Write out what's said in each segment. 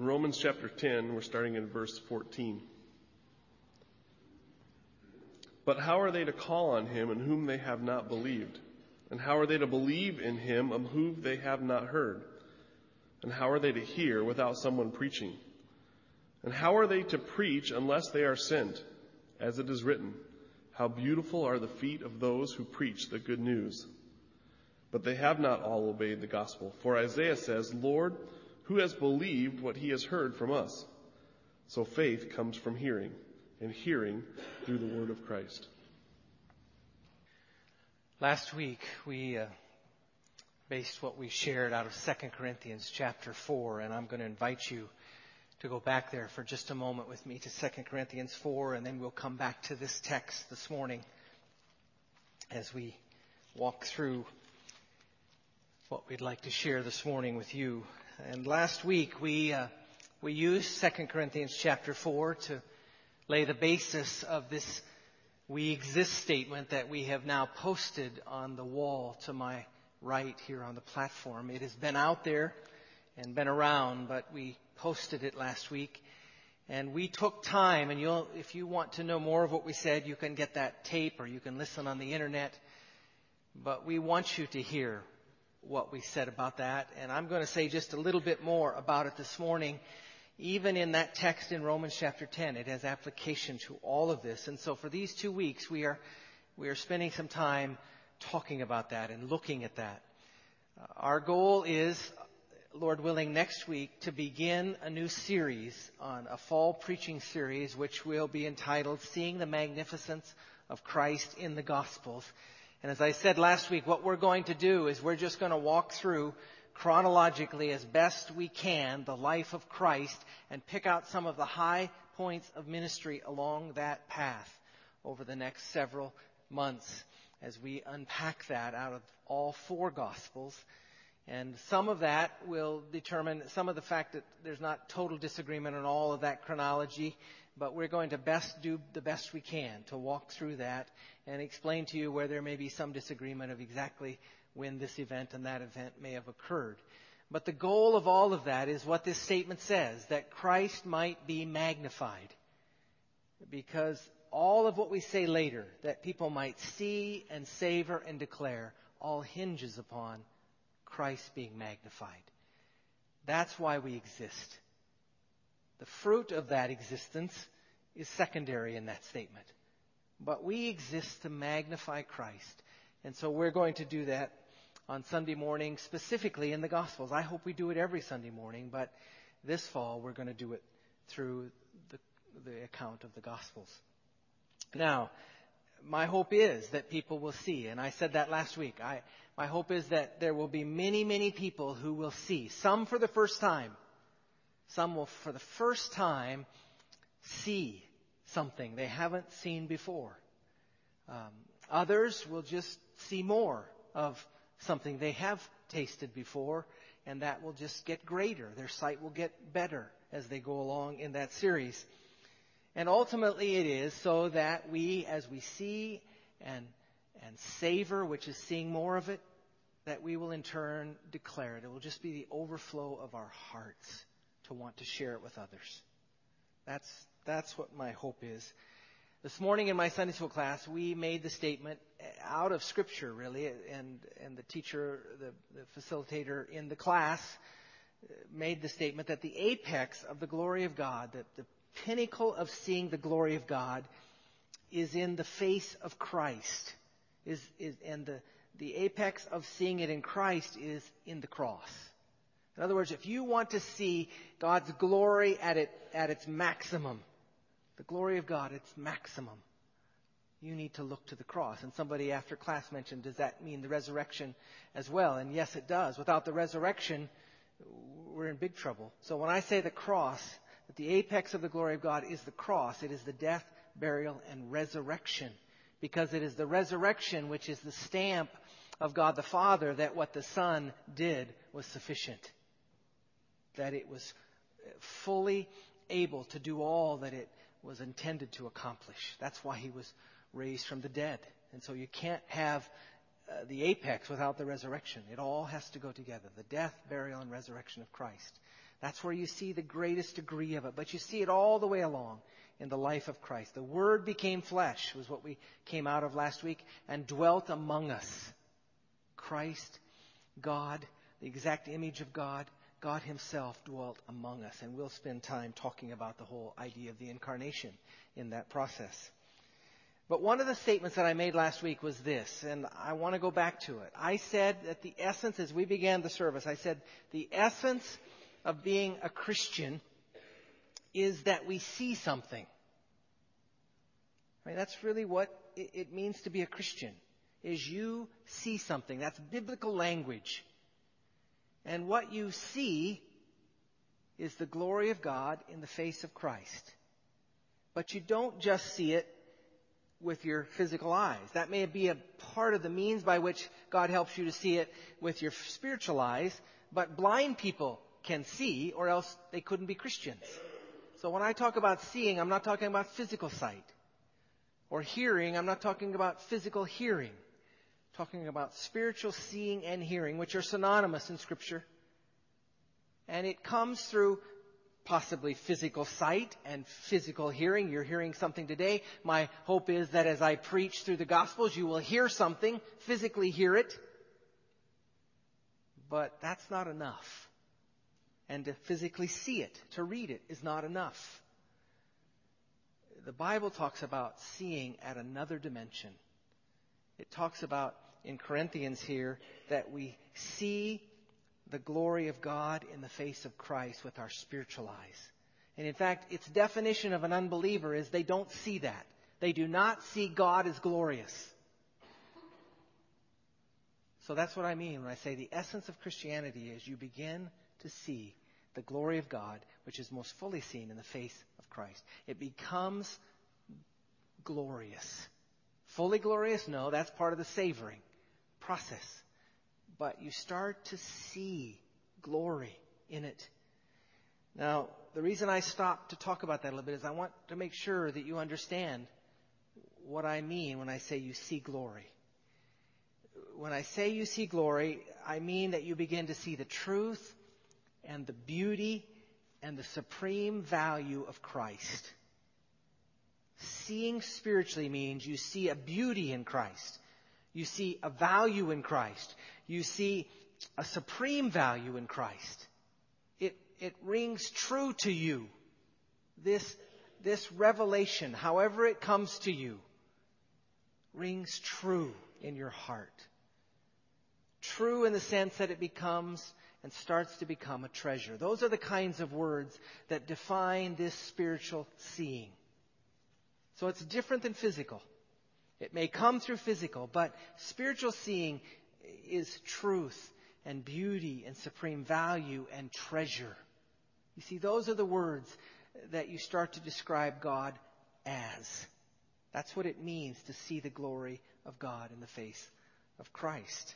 Romans chapter 10, we're starting in verse 14. But how are they to call on him in whom they have not believed? And how are they to believe in him of whom they have not heard? And how are they to hear without someone preaching? And how are they to preach unless they are sent? As it is written, How beautiful are the feet of those who preach the good news. But they have not all obeyed the gospel. For Isaiah says, Lord, who has believed what he has heard from us? So faith comes from hearing, and hearing through the word of Christ. Last week, we uh, based what we shared out of 2 Corinthians chapter 4, and I'm going to invite you to go back there for just a moment with me to 2 Corinthians 4, and then we'll come back to this text this morning as we walk through what we'd like to share this morning with you. And last week we uh, we used 2 Corinthians chapter 4 to lay the basis of this we exist statement that we have now posted on the wall to my right here on the platform. It has been out there and been around, but we posted it last week. And we took time, and you'll, if you want to know more of what we said, you can get that tape or you can listen on the internet. But we want you to hear what we said about that. And I'm going to say just a little bit more about it this morning. Even in that text in Romans chapter 10, it has application to all of this. And so for these two weeks, we are, we are spending some time talking about that and looking at that. Uh, our goal is, Lord willing, next week to begin a new series on a fall preaching series, which will be entitled Seeing the Magnificence of Christ in the Gospels. And as I said last week, what we're going to do is we're just going to walk through chronologically as best we can the life of Christ and pick out some of the high points of ministry along that path over the next several months as we unpack that out of all four Gospels. And some of that will determine some of the fact that there's not total disagreement on all of that chronology, but we're going to best do the best we can to walk through that and explain to you where there may be some disagreement of exactly when this event and that event may have occurred. But the goal of all of that is what this statement says, that Christ might be magnified. Because all of what we say later, that people might see and savor and declare, all hinges upon Christ being magnified. That's why we exist. The fruit of that existence is secondary in that statement. But we exist to magnify Christ. And so we're going to do that on Sunday morning, specifically in the Gospels. I hope we do it every Sunday morning, but this fall we're going to do it through the, the account of the Gospels. Now, my hope is that people will see, and I said that last week. I, my hope is that there will be many, many people who will see. Some for the first time. Some will, for the first time, see something they haven't seen before. Um, others will just see more of something they have tasted before, and that will just get greater. Their sight will get better as they go along in that series. And ultimately it is so that we, as we see and, and savor, which is seeing more of it, that we will in turn declare it. It will just be the overflow of our hearts to want to share it with others. That's, that's what my hope is. This morning in my Sunday school class, we made the statement out of Scripture, really, and, and the teacher, the, the facilitator in the class made the statement that the apex of the glory of God, that the pinnacle of seeing the glory of God is in the face of Christ. Is, is, and the, the apex of seeing it in Christ is in the cross. In other words, if you want to see God's glory at, it, at its maximum, the glory of God, its maximum, you need to look to the cross. And somebody after class mentioned, does that mean the resurrection as well? And yes, it does. Without the resurrection, we're in big trouble. So when I say the cross, that the apex of the glory of God is the cross. It is the death, burial, and resurrection. Because it is the resurrection which is the stamp of God the Father that what the Son did was sufficient. That it was fully able to do all that it was intended to accomplish. That's why he was raised from the dead. And so you can't have uh, the apex without the resurrection. It all has to go together. The death, burial, and resurrection of Christ. That's where you see the greatest degree of it. But you see it all the way along in the life of Christ. The Word became flesh, was what we came out of last week, and dwelt among us. Christ, God, the exact image of God, God Himself dwelt among us. And we'll spend time talking about the whole idea of the incarnation in that process. But one of the statements that I made last week was this, and I want to go back to it. I said that the essence, as we began the service, I said the essence of being a Christian is that we see something. Right? That's really what it means to be a Christian, is you see something. That's biblical language. And what you see is the glory of God in the face of Christ. But you don't just see it with your physical eyes. That may be a part of the means by which God helps you to see it with your spiritual eyes, but blind people can see, or else they couldn't be Christians. So when I talk about seeing, I'm not talking about physical sight. Or hearing, I'm not talking about physical hearing. Talking about spiritual seeing and hearing, which are synonymous in Scripture. And it comes through possibly physical sight and physical hearing. You're hearing something today. My hope is that as I preach through the Gospels, you will hear something, physically hear it. But that's not enough. And to physically see it, to read it, is not enough. The Bible talks about seeing at another dimension. It talks about in Corinthians here that we see the glory of God in the face of Christ with our spiritual eyes. And in fact, its definition of an unbeliever is they don't see that. They do not see God as glorious. So that's what I mean when I say the essence of Christianity is you begin to see the glory of God, which is most fully seen in the face of Christ. It becomes glorious. Fully glorious? No, that's part of the savoring process but you start to see glory in it. Now, the reason I stopped to talk about that a little bit is I want to make sure that you understand what I mean when I say you see glory. When I say you see glory, I mean that you begin to see the truth and the beauty and the supreme value of Christ. Seeing spiritually means you see a beauty in Christ. You see a value in Christ you see a supreme value in Christ. It, it rings true to you. This, this revelation, however it comes to you, rings true in your heart. True in the sense that it becomes and starts to become a treasure. Those are the kinds of words that define this spiritual seeing. So it's different than physical. It may come through physical, but spiritual seeing is truth and beauty and supreme value and treasure. You see, those are the words that you start to describe God as. That's what it means to see the glory of God in the face of Christ.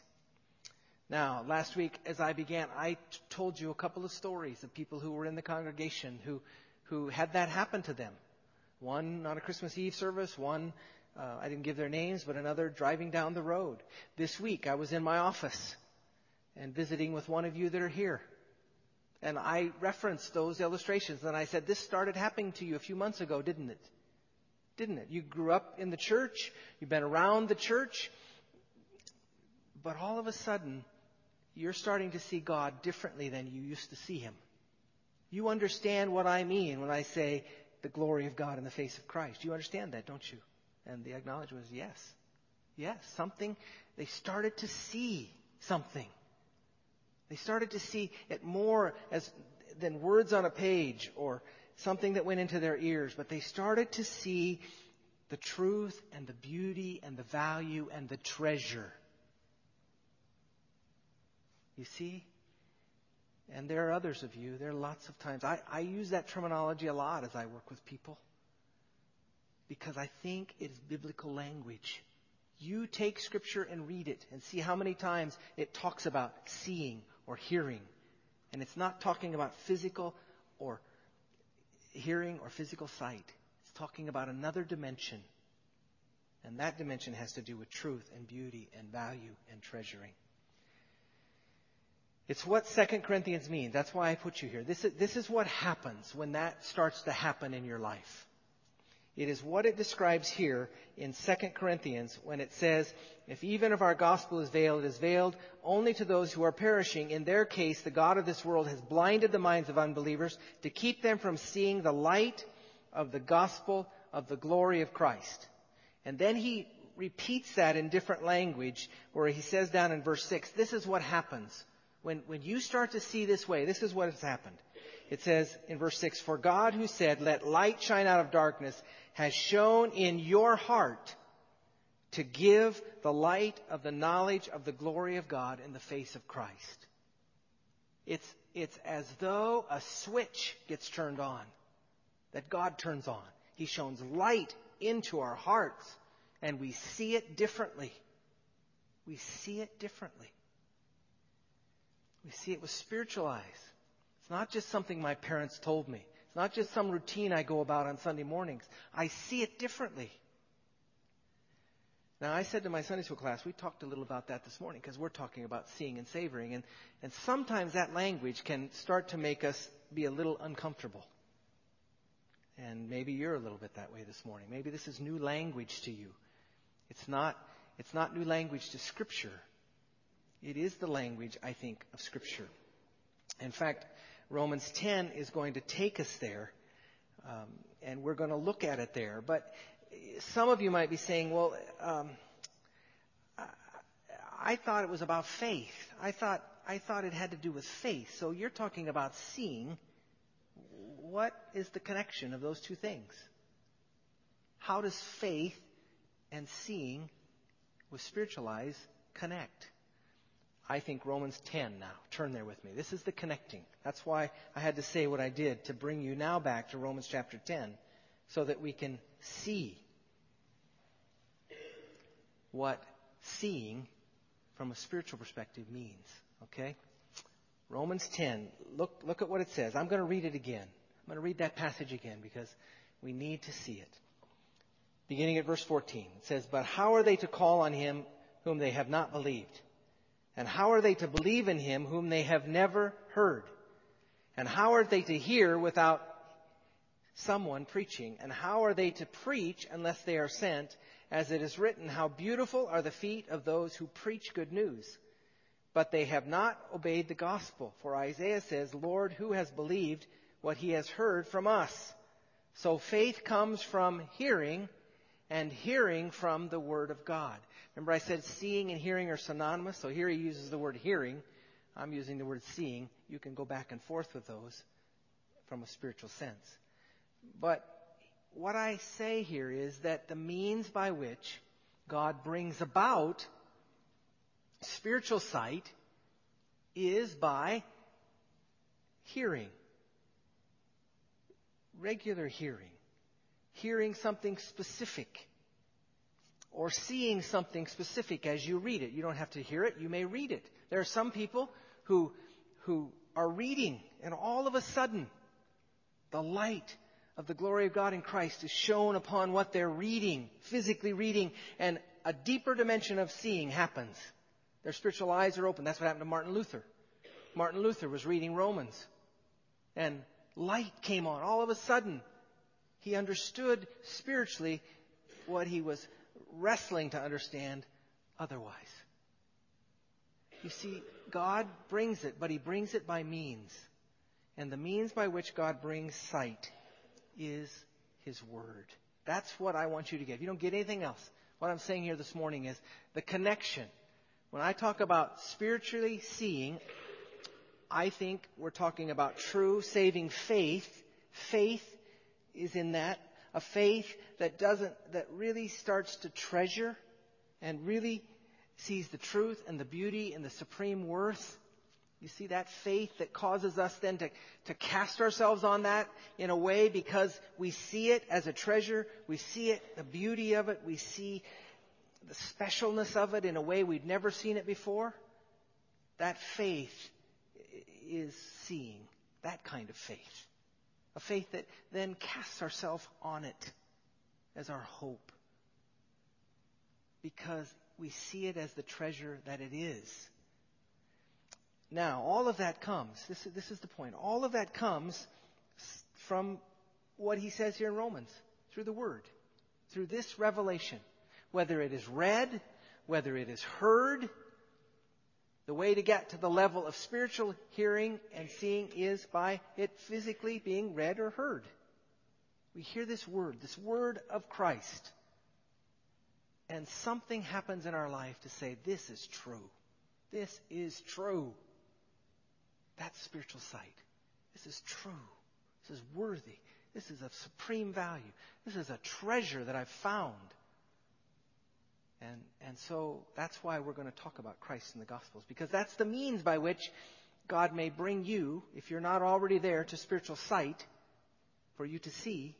Now, last week as I began, I t- told you a couple of stories of people who were in the congregation who, who had that happen to them. One on a Christmas Eve service, one uh, I didn't give their names, but another driving down the road. This week I was in my office and visiting with one of you that are here. And I referenced those illustrations and I said, this started happening to you a few months ago, didn't it? Didn't it? You grew up in the church, you've been around the church, but all of a sudden, you're starting to see God differently than you used to see Him. You understand what I mean when I say the glory of God in the face of Christ. You understand that, don't you? And the acknowledgement was yes. Yes, something, they started to see something. They started to see it more as than words on a page or something that went into their ears, but they started to see the truth and the beauty and the value and the treasure. You see? And there are others of you, there are lots of times. I, I use that terminology a lot as I work with people because I think it is biblical language. You take scripture and read it and see how many times it talks about seeing or hearing. And it's not talking about physical or hearing or physical sight. It's talking about another dimension. And that dimension has to do with truth and beauty and value and treasuring. It's what 2 Corinthians means. That's why I put you here. This is, this is what happens when that starts to happen in your life. It is what it describes here in 2 Corinthians when it says, If even if our gospel is veiled, it is veiled only to those who are perishing. In their case, the God of this world has blinded the minds of unbelievers to keep them from seeing the light of the gospel of the glory of Christ. And then he repeats that in different language where he says down in verse 6, this is what happens. When, when you start to see this way, this is what has happened. It says in verse 6, For God who said, Let light shine out of darkness, has shone in your heart to give the light of the knowledge of the glory of God in the face of Christ. It's, it's as though a switch gets turned on, that God turns on. He shines light into our hearts, and we see it differently. We see it differently. We see it with spiritual eyes. It's not just something my parents told me. It's not just some routine I go about on Sunday mornings. I see it differently. Now, I said to my Sunday school class, we talked a little about that this morning because we're talking about seeing and savoring. And, and sometimes that language can start to make us be a little uncomfortable. And maybe you're a little bit that way this morning. Maybe this is new language to you. It's not, it's not new language to Scripture. It is the language, I think, of Scripture. In fact, Romans 10 is going to take us there, um, and we're going to look at it there. But some of you might be saying, well, um, I, thought it was about faith. I thought, I thought it had to do with faith. So you're talking about seeing what is the connection of those two things? How does faith and seeing with spiritual eyes connect? I think Romans 10 now. Turn there with me. This is the connecting. That's why I had to say what I did to bring you now back to Romans chapter 10 so that we can see what seeing from a spiritual perspective means. Okay? Romans 10. Look, look at what it says. I'm going to read it again. I'm going to read that passage again because we need to see it. Beginning at verse 14, it says, But how are they to call on him whom they have not believed? And how are they to believe in him whom they have never heard? And how are they to hear without someone preaching? And how are they to preach unless they are sent? As it is written, How beautiful are the feet of those who preach good news. But they have not obeyed the gospel. For Isaiah says, Lord, who has believed what he has heard from us. So faith comes from hearing, and hearing from the Word of God. Remember, I said seeing and hearing are synonymous, so here he uses the word hearing. I'm using the word seeing. You can go back and forth with those from a spiritual sense. But what I say here is that the means by which God brings about spiritual sight is by hearing regular hearing, hearing something specific, or seeing something specific as you read it. You don't have to hear it, you may read it. There are some people who, who are reading, and all of a sudden, the light of the glory of God in Christ is shown upon what they're reading, physically reading, and a deeper dimension of seeing happens. Their spiritual eyes are open. That's what happened to Martin Luther. Martin Luther was reading Romans, and light came on. All of a sudden, he understood spiritually what he was wrestling to understand otherwise. You see, God brings it, but he brings it by means. And the means by which God brings sight is his word. That's what I want you to get. You don't get anything else, what I'm saying here this morning is the connection. When I talk about spiritually seeing, I think we're talking about true saving faith. Faith is in that. A faith that doesn't, that really starts to treasure and really sees the truth and the beauty and the supreme worth. You see that faith that causes us then to, to cast ourselves on that in a way because we see it as a treasure. We see it, the beauty of it. We see the specialness of it in a way we've never seen it before. That faith is seeing that kind of faith. A faith that then casts ourselves on it as our hope. because we see it as the treasure that it is. Now, all of that comes, this, this is the point, all of that comes from what he says here in Romans, through the Word, through this revelation. Whether it is read, whether it is heard, the way to get to the level of spiritual hearing and seeing is by it physically being read or heard. We hear this word, this word of Christ, and something happens in our life to say, This is true. This is true. That's spiritual sight. This is true. This is worthy. This is of supreme value. This is a treasure that I've found. And, and so that's why we're going to talk about Christ in the Gospels, because that's the means by which God may bring you, if you're not already there, to spiritual sight for you to see,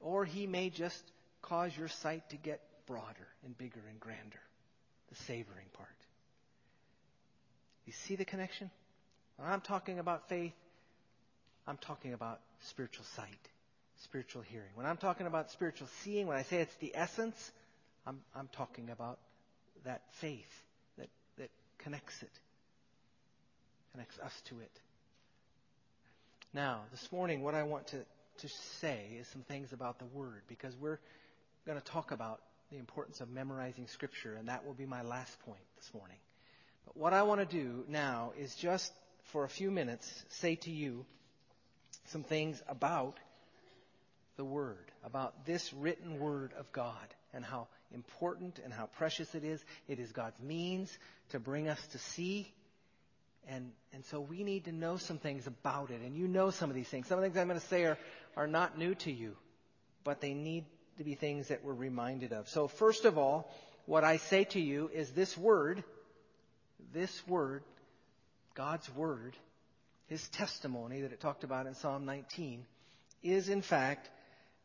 or He may just cause your sight to get broader and bigger and grander. The savoring part. You see the connection? When I'm talking about faith, I'm talking about spiritual sight, spiritual hearing. When I'm talking about spiritual seeing, when I say it's the essence, I'm, I'm talking about that faith that, that connects it, connects us to it. Now, this morning, what I want to, to say is some things about the Word, because we're going to talk about the importance of memorizing Scripture, and that will be my last point this morning. But what I want to do now is just for a few minutes say to you some things about the Word, about this written Word of God, and how important and how precious it is. It is God's means to bring us to see. And, and so we need to know some things about it. And you know some of these things. Some of the things I'm going to say are, are not new to you, but they need to be things that we're reminded of. So, first of all, what I say to you is this word, this word, God's word, his testimony that it talked about in Psalm 19, is in fact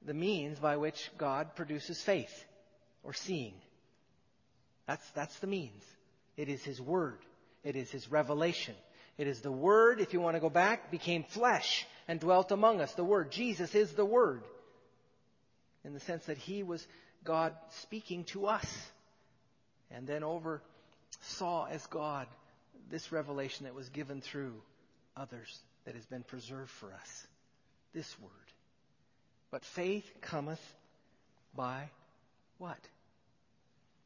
the means by which God produces faith or seeing. That's, that's the means. It is his word. It is his revelation. It is the word, if you want to go back, became flesh and dwelt among us. The word. Jesus is the word. In the sense that he was God speaking to us. And then over saw as God this revelation that was given through others that has been preserved for us. This word. But faith cometh by what?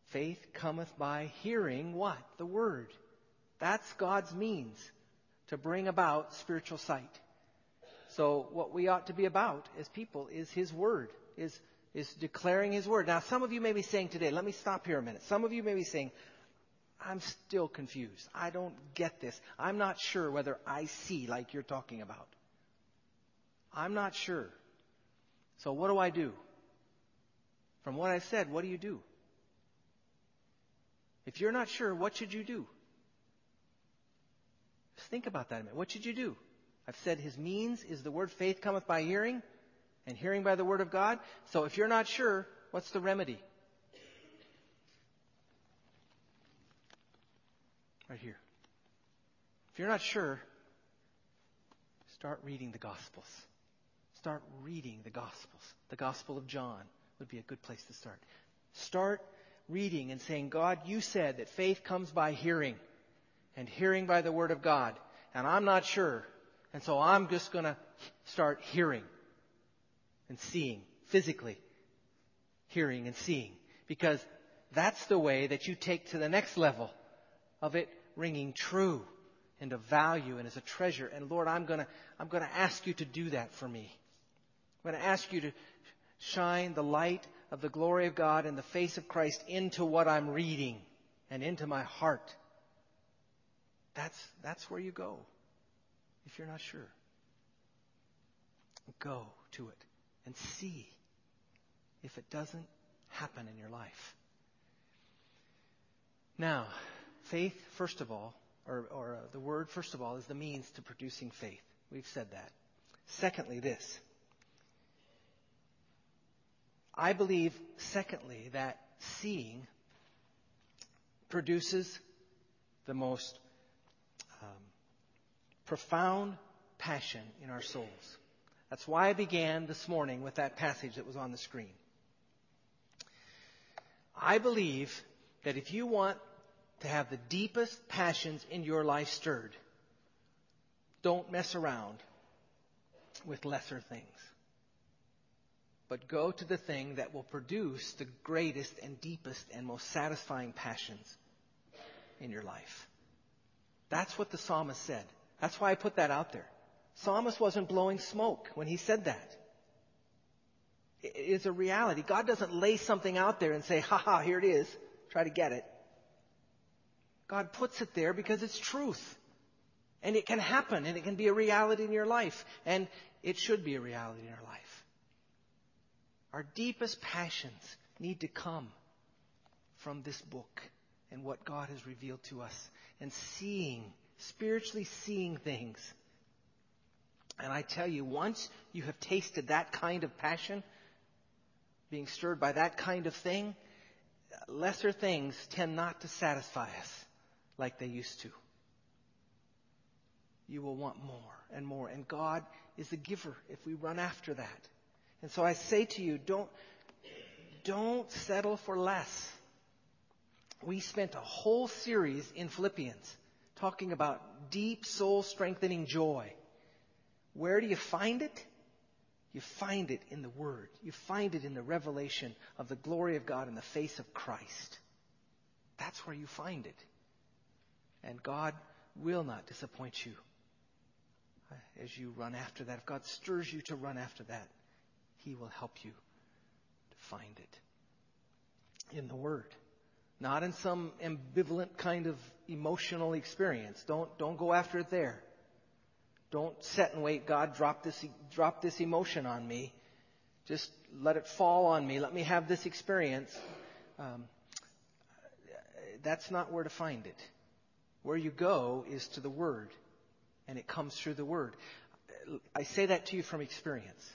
Faith cometh by hearing what? The word. That's God's means to bring about spiritual sight. So what we ought to be about as people is His Word, is, is declaring His Word. Now some of you may be saying today, let me stop here a minute. Some of you may be saying, I'm still confused. I don't get this. I'm not sure whether I see like you're talking about. I'm not sure. So what do I do? From what I've said, what do you do? If you're not sure, what should you do? Just think about that a minute. What should you do? I've said his means is the word faith cometh by hearing, and hearing by the word of God. So if you're not sure, what's the remedy? Right here. If you're not sure, start reading the Gospels. Start reading the Gospels. The Gospel of John would be a good place to start. Start reading and saying, God, you said that faith comes by hearing, and hearing by the Word of God. And I'm not sure. And so I'm just going to start hearing and seeing, physically hearing and seeing. Because that's the way that you take to the next level of it ringing true and of value and as a treasure. And Lord, I'm going to, I'm going to ask you to do that for me. I'm going to ask you to shine the light of the glory of God and the face of Christ into what I'm reading and into my heart. That's, that's where you go if you're not sure. Go to it and see if it doesn't happen in your life. Now, faith, first of all, or, or uh, the word, first of all, is the means to producing faith. We've said that. Secondly, this. I believe, secondly, that seeing produces the most um, profound passion in our souls. That's why I began this morning with that passage that was on the screen. I believe that if you want to have the deepest passions in your life stirred, don't mess around with lesser things. But go to the thing that will produce the greatest and deepest and most satisfying passions in your life. That's what the psalmist said. That's why I put that out there. Psalmist wasn't blowing smoke when he said that. It is a reality. God doesn't lay something out there and say, ha ha, here it is. Try to get it. God puts it there because it's truth. And it can happen and it can be a reality in your life. And it should be a reality in your life. Our deepest passions need to come from this book and what God has revealed to us and seeing, spiritually seeing things. And I tell you, once you have tasted that kind of passion, being stirred by that kind of thing, lesser things tend not to satisfy us like they used to. You will want more and more. And God is the giver if we run after that. And so I say to you, don't, don't settle for less. We spent a whole series in Philippians talking about deep soul strengthening joy. Where do you find it? You find it in the Word. You find it in the revelation of the glory of God in the face of Christ. That's where you find it. And God will not disappoint you as you run after that. If God stirs you to run after that, He will help you to find it in the Word. Not in some ambivalent kind of emotional experience. Don't, don't go after it there. Don't sit and wait, God, drop this, drop this emotion on me. Just let it fall on me. Let me have this experience. Um, that's not where to find it. Where you go is to the Word, and it comes through the Word. I say that to you from experience.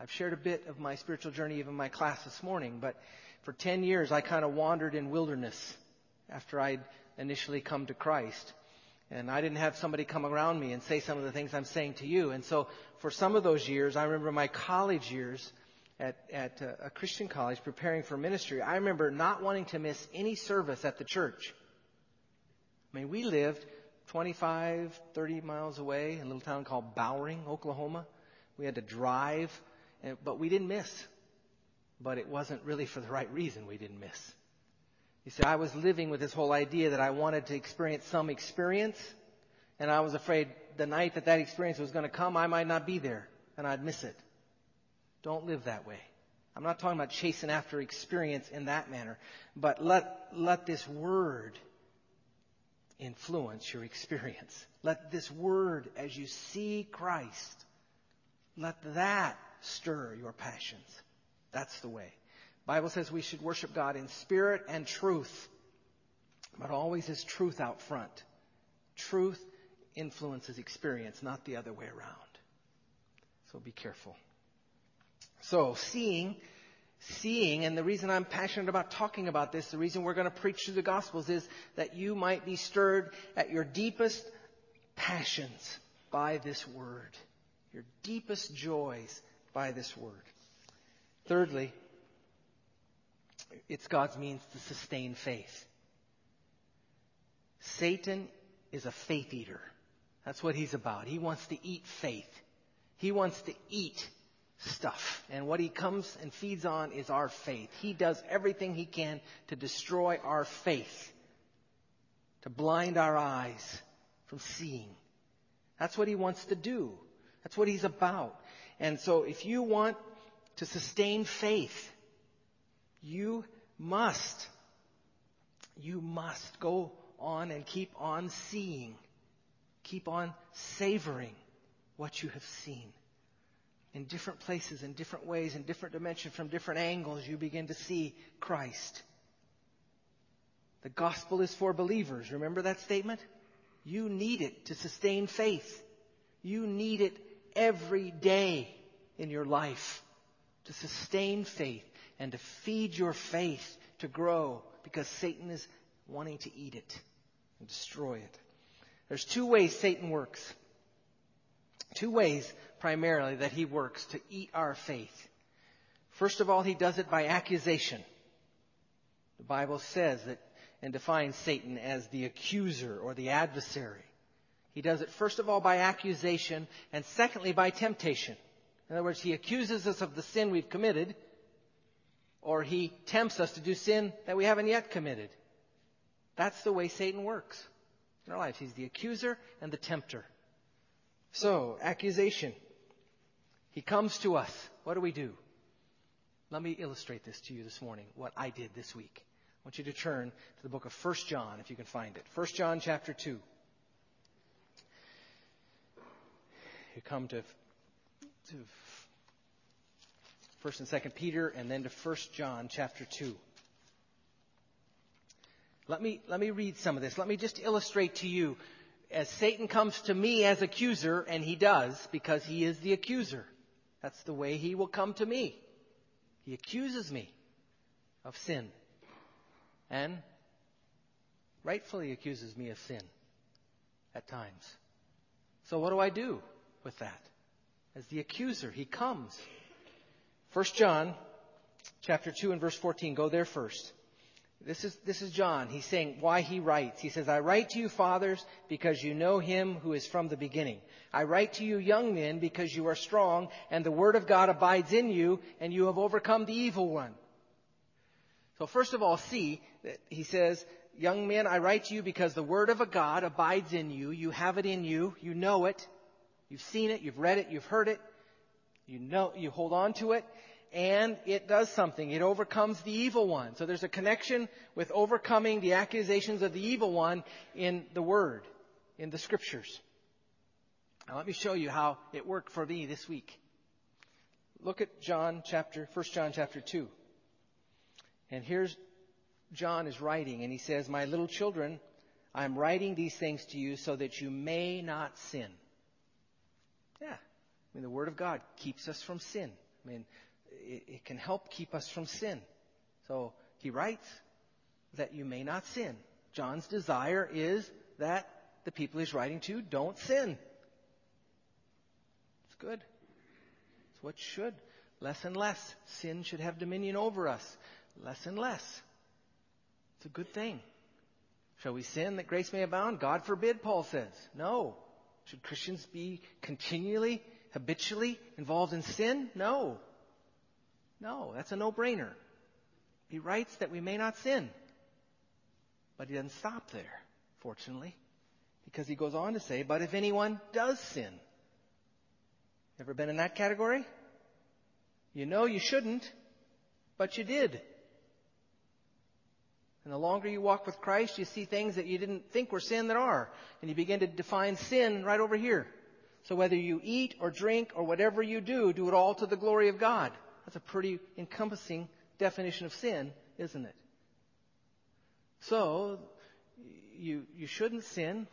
I've shared a bit of my spiritual journey even in my class this morning, but for 10 years I kind of wandered in wilderness after I'd initially come to Christ. And I didn't have somebody come around me and say some of the things I'm saying to you. And so for some of those years, I remember my college years at, at a Christian college preparing for ministry. I remember not wanting to miss any service at the church. I mean, we lived 25, 30 miles away in a little town called Bowring, Oklahoma. We had to drive, Eh, but we didn't miss. But it wasn't really for the right reason we didn't miss. You see, I was living with this whole idea that I wanted to experience some experience, and I was afraid the night that that experience was going to come, I might not be there, and I'd miss it. Don't live that way. I'm not talking about chasing after experience in that manner, but let, let this word influence your experience. Let this word, as you see Christ, let that stir your passions. That's the way. Bible says we should worship God in spirit and truth, but always is truth out front. Truth influences experience, not the other way around. So be careful. So, seeing, seeing, and the reason I'm passionate about talking about this, the reason we're going to preach through the Gospels is that you might be stirred at your deepest passions by this Word, your deepest joys by this Word. Thirdly, it's God's means to sustain faith. Satan is a faith eater. That's what he's about. He wants to eat faith. He wants to eat stuff. And what he comes and feeds on is our faith. He does everything he can to destroy our faith, to blind our eyes from seeing. That's what he wants to do. That's what he's about. And so if you want to sustain faith, you must, you must go on and keep on seeing, keep on savoring what you have seen. In different places, in different ways, in different dimensions, from different angles, you begin to see Christ. The gospel is for believers. Remember that statement? You need it to sustain faith. You need it every day in your life to sustain faith and to feed your faith to grow because Satan is wanting to eat it and destroy it. There's two ways Satan works. Two ways primarily that he works to eat our faith. First of all, he does it by accusation. The Bible says that and defines Satan as the accuser or the adversary. He does it first of all by accusation and secondly by temptation. In other words, he accuses us of the sin we've committed or he tempts us to do sin that we haven't yet committed. That's the way Satan works in our lives. He's the accuser and the tempter. So, accusation. He comes to us. What do we do? Let me illustrate this to you this morning, what I did this week. I want you to turn to the book of 1 John, if you can find it. 1 John chapter 2. You come to, to 1st and 2nd Peter, and then to 1st John chapter 2. Let me, let me read some of this. Let me just illustrate to you as Satan comes to me as accuser, and he does because he is the accuser. That's the way he will come to me. He accuses me of sin. And rightfully accuses me of sin at times. So what do I do with that? As the accuser, he comes. 1 John chapter 2 and verse 14. Go there first. This is, this is John. He's saying why he writes. He says, I write to you, fathers, because you know him who is from the beginning. I write to you, young men, because you are strong, and the word of God abides in you, and you have overcome the evil one. So first of all, see that he says, young men, I write to you because the word of a God abides in you. You have it in you. You know it. You've seen it. You've read it. You've heard it. You know, you hold on to it and it does something. It overcomes the evil one. So there's a connection with overcoming the accusations of the evil one in the Word, in the Scriptures. Now let me show you how it worked for me this week. Look at John chapter, 1 John chapter 2. And here's John is writing, and he says, My little children, I am writing these things to you so that you may not sin. Yeah. I mean, the Word of God keeps us from sin. I mean, it, it can help keep us from sin. So he writes that you may not sin. John's desire is that the people he's writing to don't sin. It's good. It's what should. Less and less. Sin should have dominion over us. Less and less. It's a good thing. Shall we sin that grace may abound? God forbid, Paul says. No. Should Christians be continually, habitually involved in sin? No. No, that's a no-brainer. He writes that we may not sin. But he doesn't stop there, fortunately, because he goes on to say, but if anyone does sin, ever been in that category? You know you shouldn't, but you did. And the longer you walk with Christ, you see things that you didn't think were sin that are. And you begin to define sin right over here. So whether you eat or drink or whatever you do, do it all to the glory of God. That's a pretty encompassing definition of sin, isn't it? So, you, you shouldn't sin,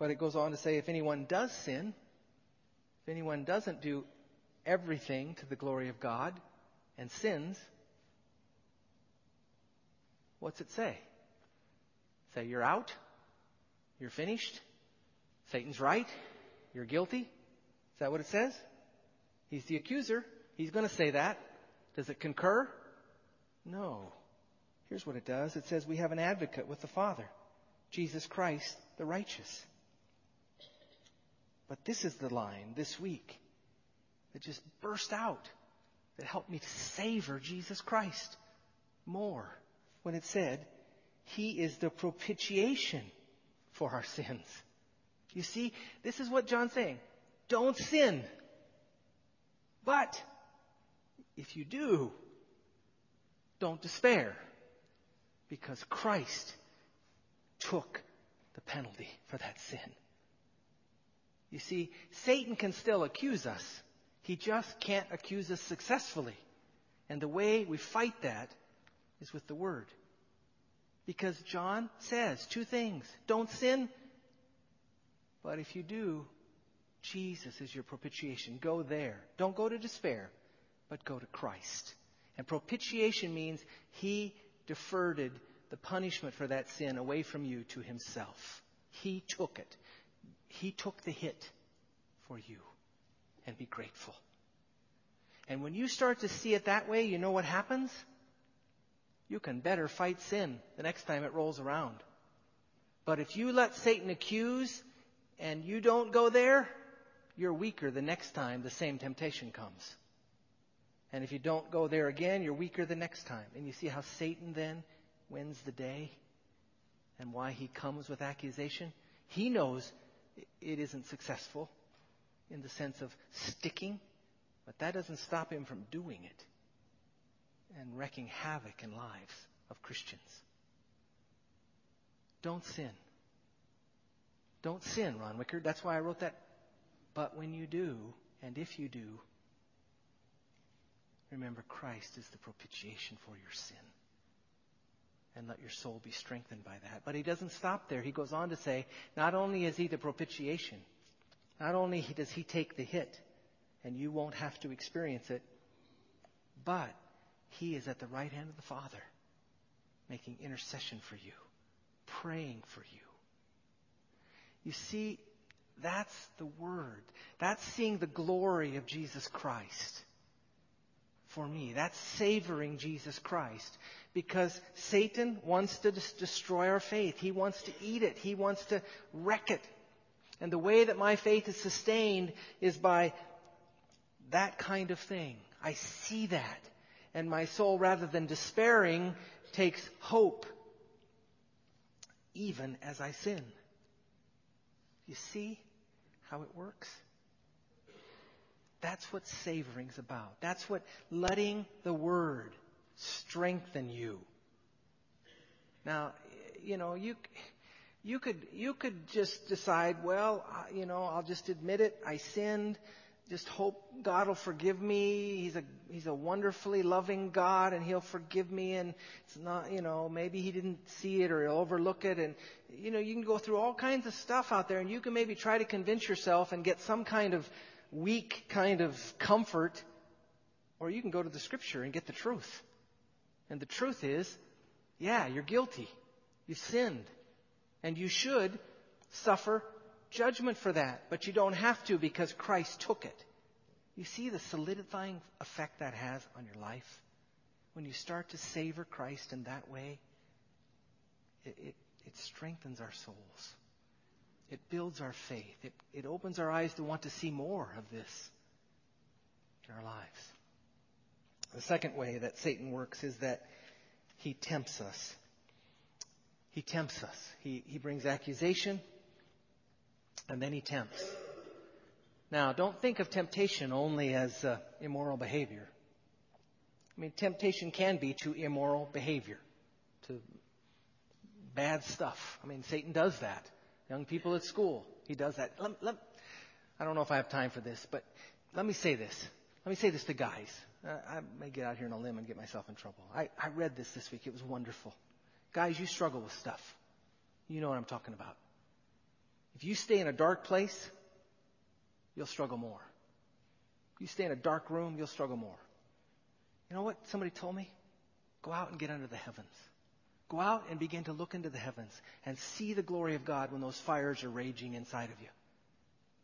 but it goes on to say if anyone does sin, if anyone doesn't do everything to the glory of God and sins, what's it say? Say you're out? You're finished? Satan's right? You're guilty? Is that what it says? He's the accuser. He's going to say that. Does it concur? No. Here's what it does. It says we have an advocate with the Father, Jesus Christ, the righteous. But this is the line this week that just burst out that helped me to savor Jesus Christ more when it said, He is the propitiation for our sins. You see, this is what John's saying. Don't sin. But if you do, don't despair because Christ took the penalty for that sin. You see, Satan can still accuse us. He just can't accuse us successfully. And the way we fight that is with the Word. Because John says two things. Don't sin, but if you do, Jesus is your propitiation. Go there. Don't go to despair but go to Christ. And propitiation means he deferred the punishment for that sin away from you to himself. He took it. He took the hit for you. And be grateful. And when you start to see it that way, you know what happens? You can better fight sin the next time it rolls around. But if you let Satan accuse and you don't go there, you're weaker the next time the same temptation comes. And if you don't go there again, you're weaker the next time. And you see how Satan then wins the day and why he comes with accusation? He knows it isn't successful in the sense of sticking, but that doesn't stop him from doing it and wreaking havoc in lives of Christians. Don't sin. Don't sin, Ron Wicker. That's why I wrote that. But when you do, and if you do, remember Christ is the propitiation for your sin. And let your soul be strengthened by that. But he doesn't stop there. He goes on to say, not only is he the propitiation, not only does he take the hit, and you won't have to experience it, but he is at the right hand of the Father, making intercession for you, praying for you. You see, that's the Word. That's seeing the glory of Jesus Christ. For me, that's savoring Jesus Christ. Because Satan wants to destroy our faith. He wants to eat it. He wants to wreck it. And the way that my faith is sustained is by that kind of thing. I see that and my soul, rather than despairing, takes hope, even as I sin. You see how it works? That's what savoring's about. That's what letting the Word strengthen you. Now, you know, you you could you could just decide, well, you know, I'll just admit it. I sinned just hope God will forgive me. He's a He's a wonderfully loving God, and He'll forgive me. And it's not, you know, maybe He didn't see it or He'll overlook it. And you know, you can go through all kinds of stuff out there, and you can maybe try to convince yourself and get some kind of weak kind of comfort, or you can go to the Scripture and get the truth. And the truth is, yeah, you're guilty. You've sinned, and you should suffer judgment for that, but you don't have to because Christ took it. You see the solidifying effect that has on your life? When you start to savor Christ in that way, it, it, it strengthens our souls. It builds our faith. It, it opens our eyes to want to see more of this in our lives. The second way that Satan works is that he tempts us. He tempts us. He, he brings accusation and then he tempts. Now, don't think of temptation only as uh, immoral behavior. I mean, temptation can be to immoral behavior, to bad stuff. I mean, Satan does that. Young people at school, he does that. Let, let, I don't know if I have time for this, but let me say this. Let me say this to guys. Uh, I may get out here on a limb and get myself in trouble. I, I read this this week. It was wonderful. Guys, you struggle with stuff. You know what I'm talking about. If you stay in a dark place, you'll struggle more. If you stay in a dark room, you'll struggle more. You know what somebody told me? Go out and get under the heavens. Go out and begin to look into the heavens and see the glory of God when those fires are raging inside of you.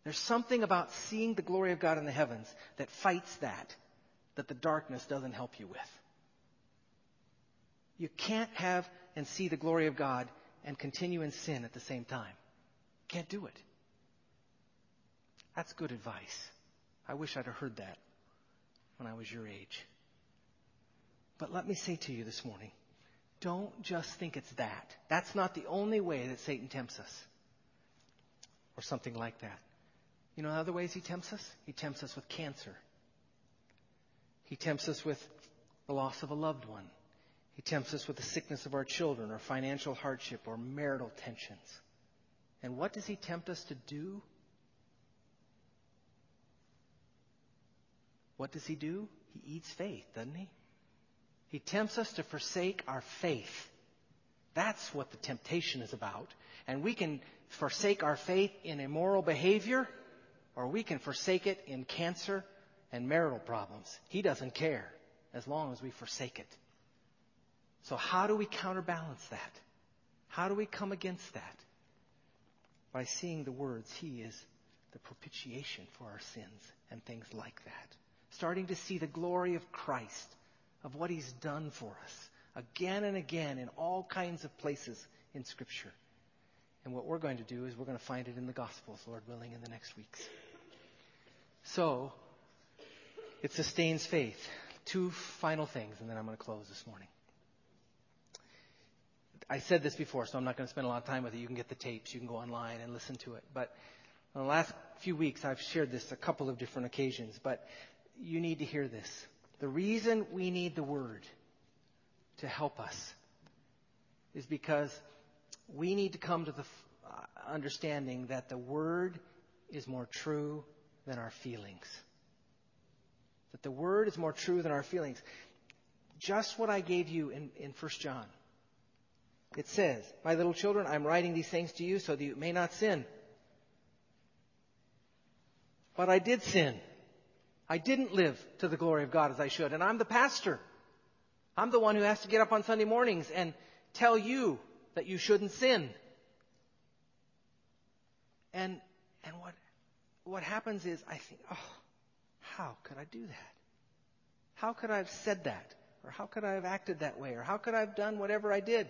There's something about seeing the glory of God in the heavens that fights that, that the darkness doesn't help you with. You can't have and see the glory of God and continue in sin at the same time. Can't do it. That's good advice. I wish I'd have heard that when I was your age. But let me say to you this morning, don't just think it's that. That's not the only way that Satan tempts us. Or something like that. You know other ways he tempts us? He tempts us with cancer. He tempts us with the loss of a loved one. He tempts us with the sickness of our children or financial hardship or marital tensions. And what does he tempt us to do? What does he do? He eats faith, doesn't he? He tempts us to forsake our faith. That's what the temptation is about. And we can forsake our faith in immoral behavior, or we can forsake it in cancer and marital problems. He doesn't care as long as we forsake it. So, how do we counterbalance that? How do we come against that? By seeing the words, He is the propitiation for our sins and things like that. Starting to see the glory of Christ, of what He's done for us, again and again in all kinds of places in Scripture. And what we're going to do is we're going to find it in the Gospels, Lord willing, in the next weeks. So, it sustains faith. Two final things, and then I'm going to close this morning. I said this before, so I'm not going to spend a lot of time with it. You can get the tapes, you can go online and listen to it. But in the last few weeks, I've shared this a couple of different occasions, but you need to hear this. The reason we need the Word to help us is because we need to come to the uh, understanding that the Word is more true than our feelings. That the Word is more true than our feelings. Just what I gave you in, in 1 John. It says, My little children, I'm writing these things to you so that you may not sin. But I did sin. I didn't live to the glory of God as I should. And I'm the pastor. I'm the one who has to get up on Sunday mornings and tell you that you shouldn't sin. And, and what, what happens is I think, oh, how could I do that? How could I have said that? Or how could I have acted that way? Or how could I have done whatever I did?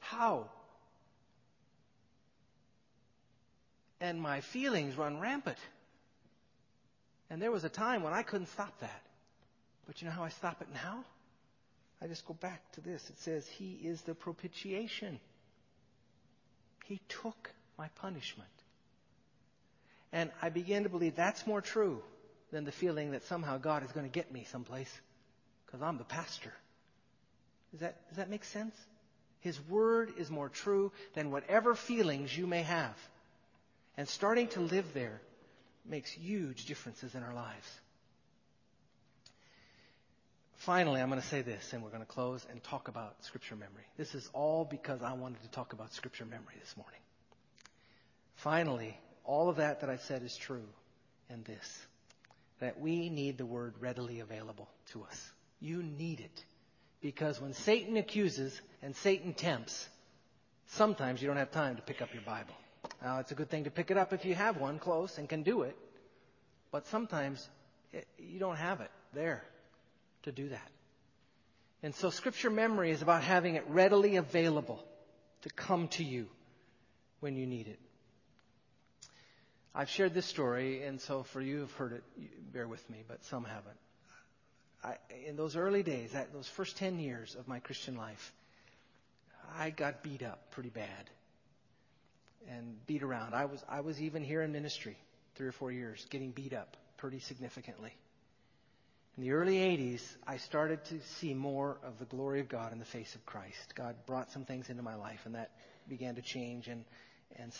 How? And my feelings run rampant. And there was a time when I couldn't stop that. But you know how I stop it now? I just go back to this. It says, He is the propitiation. He took my punishment. And I begin to believe that's more true than the feeling that somehow God is going to get me someplace because I'm the pastor. Does that, does that make sense? His word is more true than whatever feelings you may have. And starting to live there makes huge differences in our lives. Finally, I'm going to say this, and we're going to close and talk about Scripture memory. This is all because I wanted to talk about Scripture memory this morning. Finally, all of that that I've said is true, and this that we need the Word readily available to us. You need it. Because when Satan accuses and Satan tempts, sometimes you don't have time to pick up your Bible. Now, it's a good thing to pick it up if you have one close and can do it, but sometimes it, you don't have it there to do that. And so, scripture memory is about having it readily available to come to you when you need it. I've shared this story, and so for you who've heard it, bear with me, but some haven't. I, in those early days, that, those first 10 years of my Christian life, I got beat up pretty bad and beat around. I was, I was even here in ministry three or four years getting beat up pretty significantly. In the early 80s, I started to see more of the glory of God in the face of Christ. God brought some things into my life, and that began to change and, and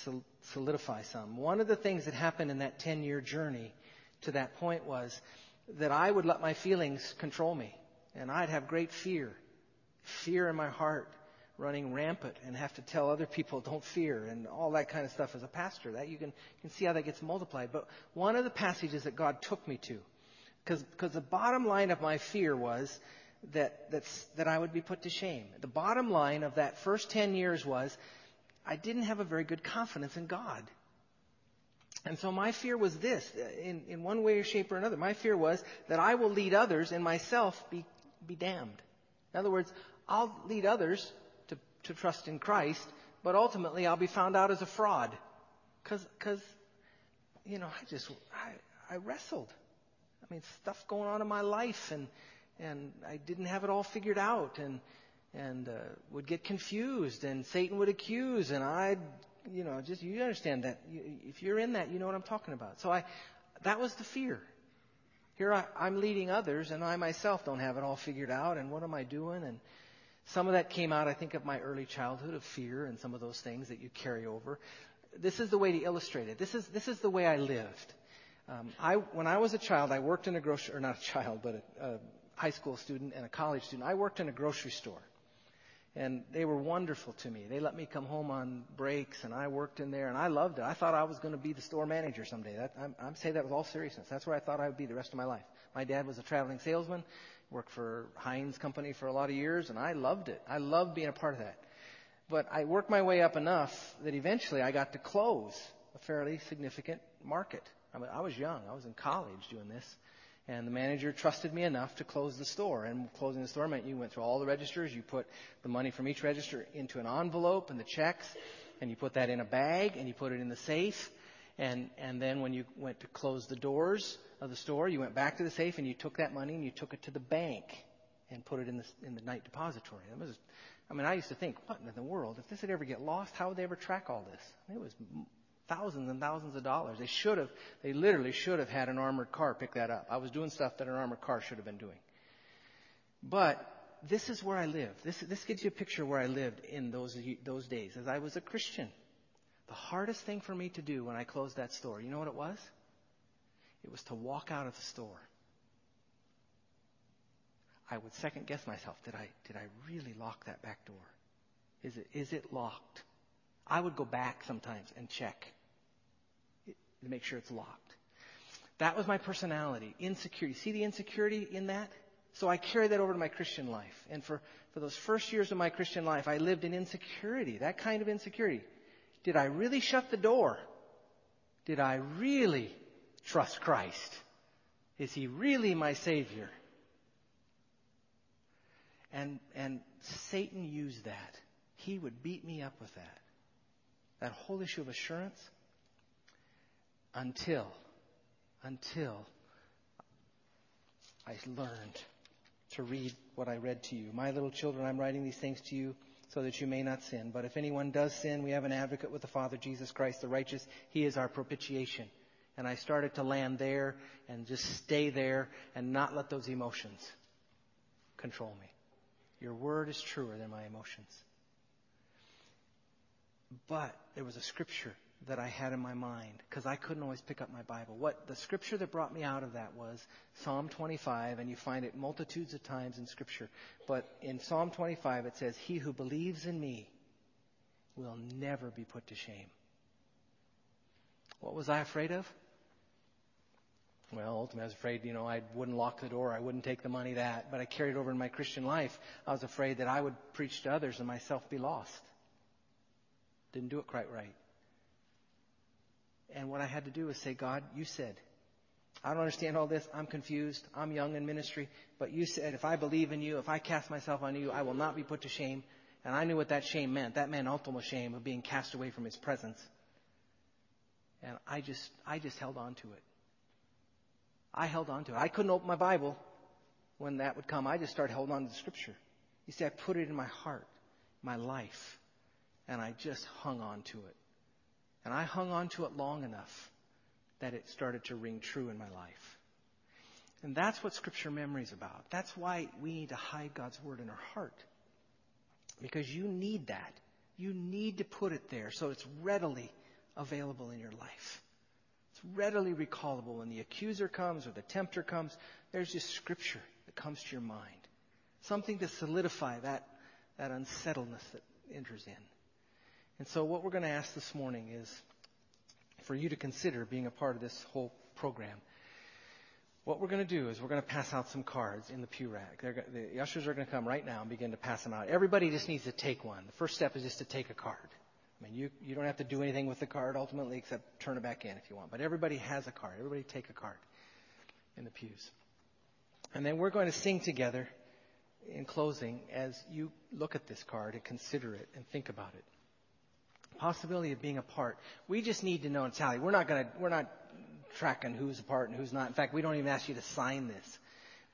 solidify some. One of the things that happened in that 10 year journey to that point was that I would let my feelings control me. And I'd have great fear, fear in my heart running rampant and have to tell other people don't fear and all that kind of stuff as a pastor. That you can, you can see how that gets multiplied. But one of the passages that God took me to, because the bottom line of my fear was that, that's, that I would be put to shame. The bottom line of that first 10 years was I didn't have a very good confidence in God. And so my fear was this, in, in one way or shape or another. My fear was that I will lead others and myself be, be damned. In other words, I'll lead others to, to trust in Christ, but ultimately I'll be found out as a fraud. Cause, cause, you know, I just, I, I wrestled. I mean, stuff going on in my life and, and I didn't have it all figured out and, and, uh, would get confused and Satan would accuse and I'd you know, just you understand that. If you're in that, you know what I'm talking about. So I, that was the fear. Here I, I'm leading others, and I myself don't have it all figured out. And what am I doing? And some of that came out, I think, of my early childhood of fear and some of those things that you carry over. This is the way to illustrate it. This is this is the way I lived. Um, I when I was a child, I worked in a grocery, or not a child, but a, a high school student and a college student. I worked in a grocery store. And they were wonderful to me. They let me come home on breaks, and I worked in there, and I loved it. I thought I was going to be the store manager someday. That, I'm, I'm saying that with all seriousness. That's where I thought I would be the rest of my life. My dad was a traveling salesman, worked for Heinz Company for a lot of years, and I loved it. I loved being a part of that. But I worked my way up enough that eventually I got to close a fairly significant market. I mean, I was young. I was in college doing this. And the manager trusted me enough to close the store. And closing the store meant you went through all the registers, you put the money from each register into an envelope and the checks, and you put that in a bag and you put it in the safe. And, and then when you went to close the doors of the store, you went back to the safe and you took that money and you took it to the bank and put it in the, in the night depository. It was, I mean, I used to think, what in the world? If this would ever get lost, how would they ever track all this? It was thousands and thousands of dollars. They should have, they literally should have had an armored car pick that up. I was doing stuff that an armored car should have been doing. But this is where I lived. This, this gives you a picture of where I lived in those, those days as I was a Christian. The hardest thing for me to do when I closed that store, you know what it was? It was to walk out of the store. I would second guess myself. Did I, did I really lock that back door? Is it, is it locked? I would go back sometimes and check to make sure it's locked. That was my personality. Insecurity. See the insecurity in that? So I carried that over to my Christian life. And for, for those first years of my Christian life, I lived in insecurity, that kind of insecurity. Did I really shut the door? Did I really trust Christ? Is he really my Savior? And, and Satan used that. He would beat me up with that. That whole issue of assurance until, until I learned to read what I read to you. My little children, I'm writing these things to you so that you may not sin. But if anyone does sin, we have an advocate with the Father, Jesus Christ the righteous. He is our propitiation. And I started to land there and just stay there and not let those emotions control me. Your word is truer than my emotions. But there was a scripture that I had in my mind because I couldn't always pick up my Bible. What the scripture that brought me out of that was Psalm 25, and you find it multitudes of times in scripture. But in Psalm 25, it says, He who believes in me will never be put to shame. What was I afraid of? Well, ultimately, I was afraid, you know, I wouldn't lock the door, I wouldn't take the money, that. But I carried over in my Christian life. I was afraid that I would preach to others and myself be lost. Didn't do it quite right. And what I had to do was say, God, you said. I don't understand all this. I'm confused. I'm young in ministry. But you said, if I believe in you, if I cast myself on you, I will not be put to shame. And I knew what that shame meant. That meant ultimate shame of being cast away from his presence. And I just, I just held on to it. I held on to it. I couldn't open my Bible when that would come. I just started holding on to the scripture. You see, I put it in my heart, my life, and I just hung on to it. And I hung on to it long enough that it started to ring true in my life. And that's what scripture memory is about. That's why we need to hide God's word in our heart. Because you need that. You need to put it there so it's readily available in your life. It's readily recallable when the accuser comes or the tempter comes. There's just scripture that comes to your mind. Something to solidify that, that unsettledness that enters in. And so what we're going to ask this morning is for you to consider being a part of this whole program. What we're going to do is we're going to pass out some cards in the pew rack. They're, the ushers are going to come right now and begin to pass them out. Everybody just needs to take one. The first step is just to take a card. I mean, you, you don't have to do anything with the card ultimately except turn it back in if you want. But everybody has a card. Everybody take a card in the pews. And then we're going to sing together in closing as you look at this card and consider it and think about it possibility of being a part. We just need to know in tally. We're not going to, we're not tracking who's a part and who's not. In fact, we don't even ask you to sign this.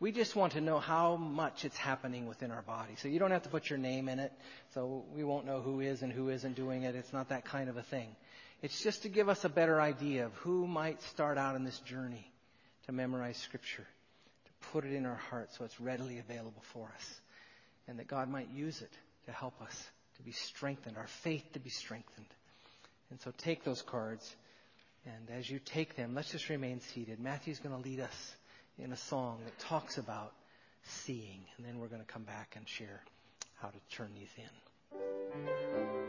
We just want to know how much it's happening within our body. So you don't have to put your name in it. So we won't know who is and who isn't doing it. It's not that kind of a thing. It's just to give us a better idea of who might start out in this journey to memorize scripture, to put it in our heart so it's readily available for us, and that God might use it to help us to be strengthened, our faith to be strengthened. And so take those cards, and as you take them, let's just remain seated. Matthew's going to lead us in a song that talks about seeing, and then we're going to come back and share how to turn these in.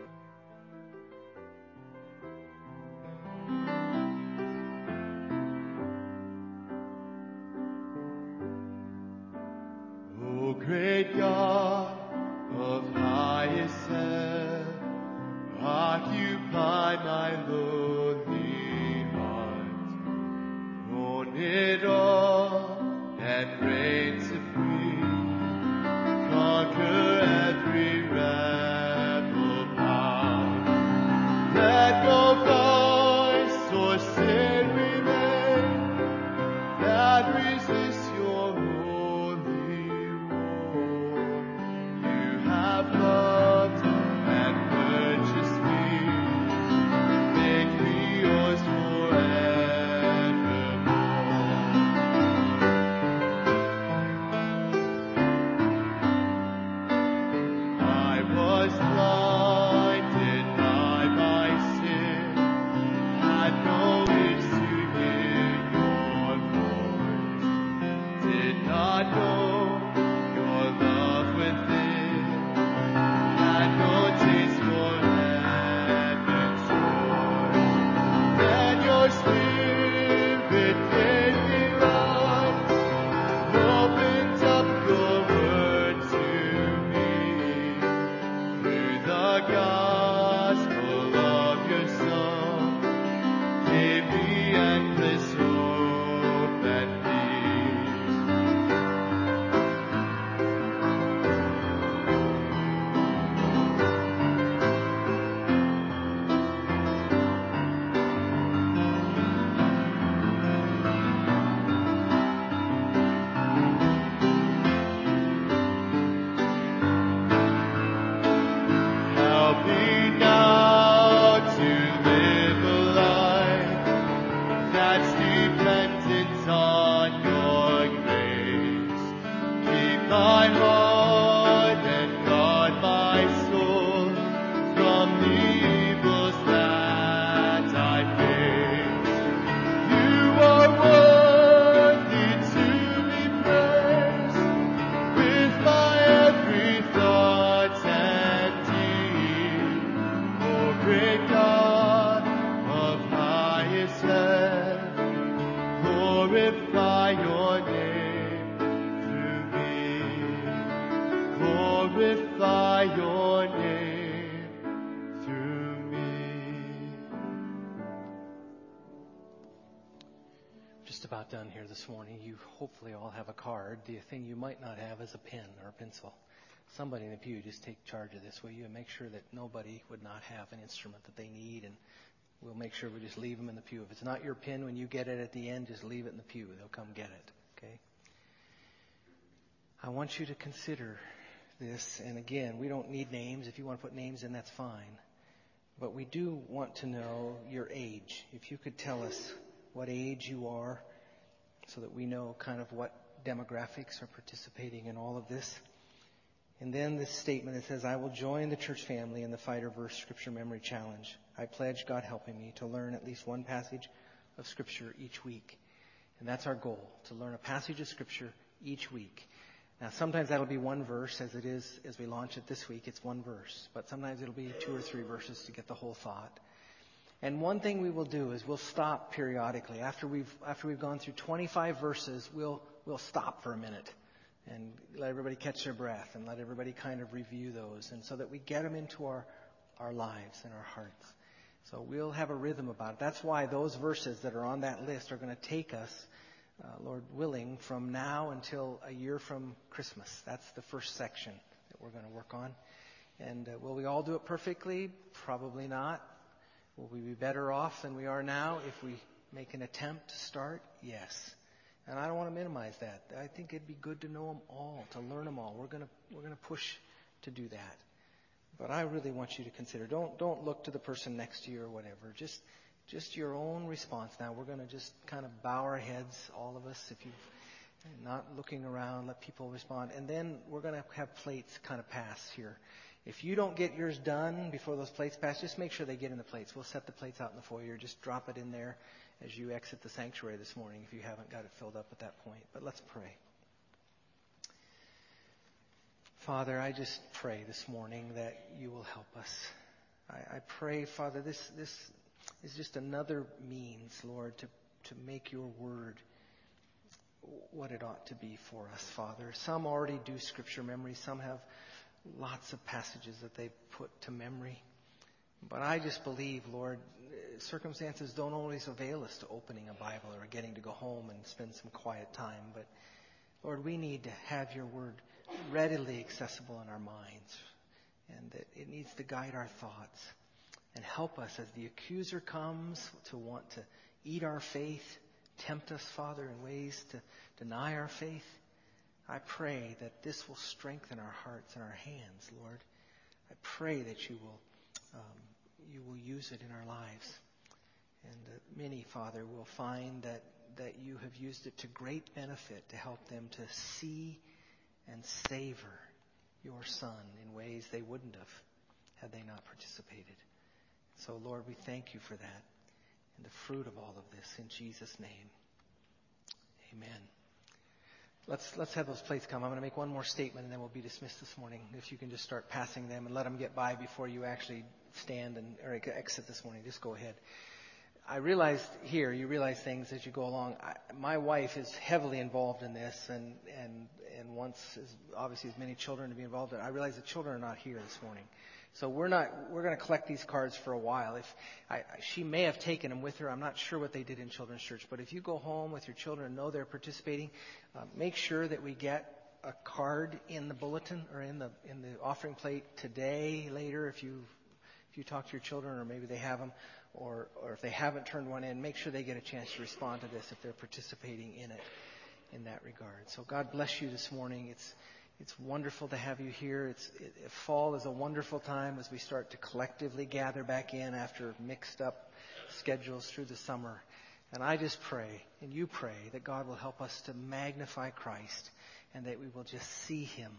This morning. You hopefully all have a card. The thing you might not have is a pen or a pencil. Somebody in the pew, just take charge of this, will you? And make sure that nobody would not have an instrument that they need. And we'll make sure we just leave them in the pew. If it's not your pen when you get it at the end, just leave it in the pew. They'll come get it. Okay? I want you to consider this. And again, we don't need names. If you want to put names in, that's fine. But we do want to know your age. If you could tell us what age you are so that we know kind of what demographics are participating in all of this. And then this statement that says, I will join the church family in the Fighter Verse Scripture Memory Challenge. I pledge, God helping me, to learn at least one passage of Scripture each week. And that's our goal, to learn a passage of Scripture each week. Now, sometimes that'll be one verse, as it is as we launch it this week. It's one verse. But sometimes it'll be two or three verses to get the whole thought. And one thing we will do is we'll stop periodically. After we've, after we've gone through 25 verses, we'll, we'll stop for a minute and let everybody catch their breath and let everybody kind of review those and so that we get them into our, our lives and our hearts. So we'll have a rhythm about it. That's why those verses that are on that list are going to take us, uh, Lord willing, from now until a year from Christmas. That's the first section that we're going to work on. And uh, will we all do it perfectly? Probably not. Will we be better off than we are now if we make an attempt to start? Yes. And I don't want to minimize that. I think it'd be good to know them all, to learn them all. We're going to, we're going to push to do that. But I really want you to consider. Don't, don't look to the person next to you or whatever. Just, just your own response. Now we're going to just kind of bow our heads, all of us, if you're not looking around, let people respond. And then we're going to have plates kind of pass here. If you don't get yours done before those plates pass, just make sure they get in the plates. We'll set the plates out in the foyer. Just drop it in there as you exit the sanctuary this morning if you haven't got it filled up at that point. But let's pray. Father, I just pray this morning that you will help us. I, I pray, Father, this, this is just another means, Lord, to, to make your word what it ought to be for us, Father. Some already do scripture memory. Some have lots of passages that they put to memory. But I just believe, Lord, circumstances don't always avail us to opening a Bible or getting to go home and spend some quiet time. But Lord, we need to have your word readily accessible in our minds, and that it needs to guide our thoughts and help us as the accuser comes to want to eat our faith, tempt us, Father, in ways to deny our faith. I pray that this will strengthen our hearts and our hands, Lord. I pray that you will, um, you will use it in our lives. And uh, many, Father, will find that, that you have used it to great benefit to help them to see and savor your Son in ways they wouldn't have had they not participated. So, Lord, we thank you for that and the fruit of all of this in Jesus' name. Amen. Let's, let's have those plates come. I'm going to make one more statement and then we'll be dismissed this morning. If you can just start passing them and let them get by before you actually stand and or exit this morning. Just go ahead. I realized here, you realize things as you go along. I, my wife is heavily involved in this and, and, and wants as, obviously as many children to be involved in it. I realize the children are not here this morning. So we're not, we're going to collect these cards for a while. If I, she may have taken them with her, I'm not sure what they did in children's church. But if you go home with your children and know they're participating, uh, make sure that we get a card in the bulletin or in the in the offering plate today, later, if you if you talk to your children or maybe they have them, or or if they haven't turned one in, make sure they get a chance to respond to this if they're participating in it in that regard. So God bless you this morning. It's it's wonderful to have you here. It's, it, fall is a wonderful time as we start to collectively gather back in after mixed up schedules through the summer. And I just pray, and you pray, that God will help us to magnify Christ and that we will just see him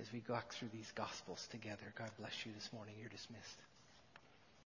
as we walk through these gospels together. God bless you this morning. You're dismissed.